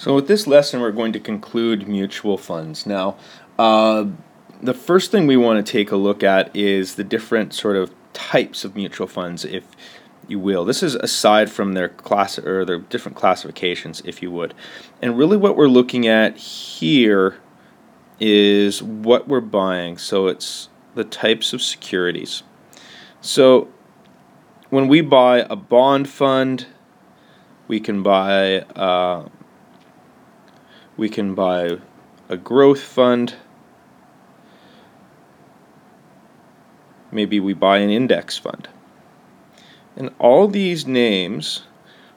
So with this lesson, we're going to conclude mutual funds. Now, uh, the first thing we want to take a look at is the different sort of types of mutual funds, if you will. This is aside from their class or their different classifications, if you would. And really, what we're looking at here is what we're buying. So it's the types of securities. So when we buy a bond fund, we can buy. Uh, we can buy a growth fund. Maybe we buy an index fund. And all these names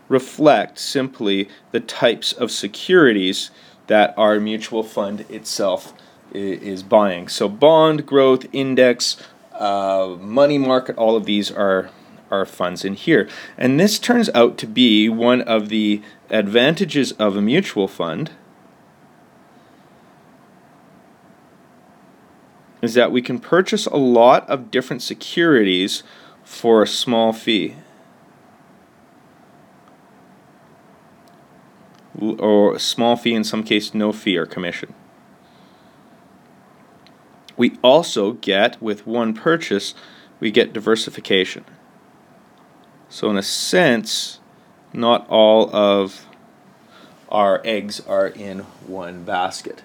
reflect simply the types of securities that our mutual fund itself is buying. So bond, growth, index, uh, money market, all of these are are funds in here. And this turns out to be one of the advantages of a mutual fund is that we can purchase a lot of different securities for a small fee. Or a small fee, in some cases, no fee or commission. We also get, with one purchase, we get diversification. So, in a sense, not all of our eggs are in one basket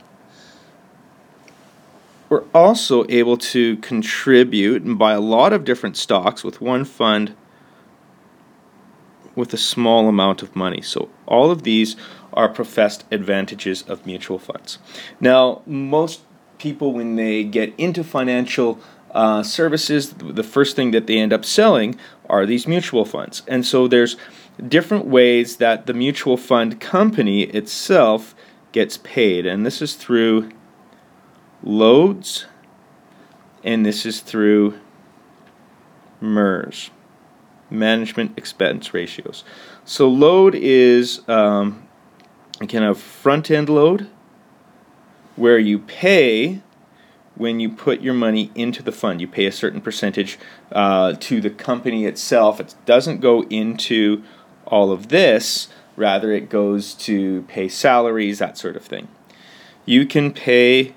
we're also able to contribute and buy a lot of different stocks with one fund with a small amount of money. So all of these are professed advantages of mutual funds. Now, most people, when they get into financial uh, services, the first thing that they end up selling are these mutual funds. And so there's different ways that the mutual fund company itself gets paid. And this is through loads, and this is through MERS, management expense ratios. So load is um, kind of front end load where you pay when you put your money into the fund. You pay a certain percentage uh, to the company itself. It doesn't go into all of this, rather, it goes to pay salaries, that sort of thing. You can pay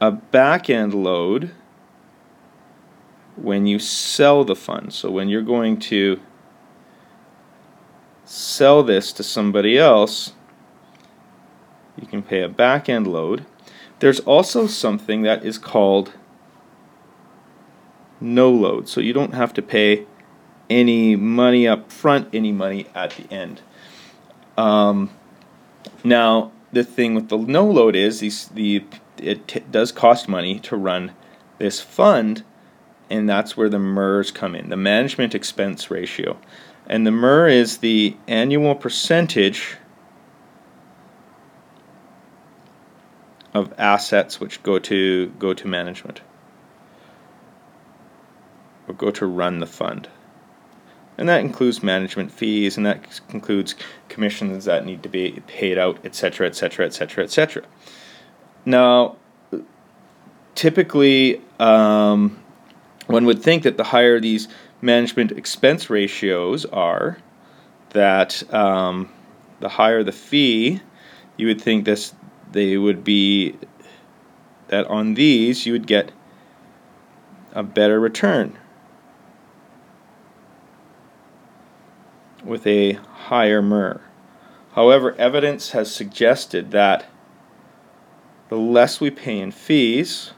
a back end load when you sell the fund. So when you're going to sell this to somebody else, you can pay a back end load. There's also something that is called no load. So you don't have to pay any money up front, any money at the end. Um, now, the thing with the no load is these the it t- does cost money to run this fund, and that's where the MERS come in, the management expense ratio. And the MER is the annual percentage of assets which go to go to management or go to run the fund. And that includes management fees and that includes commissions that need to be paid out, etc., etc., etc., etc. Now, typically, um, one would think that the higher these management expense ratios are, that um, the higher the fee, you would think this they would be that on these you would get a better return with a higher MER. However, evidence has suggested that the less we pay in fees,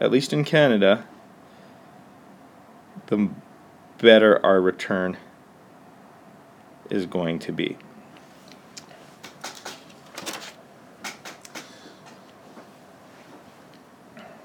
at least in Canada, the better our return is going to be.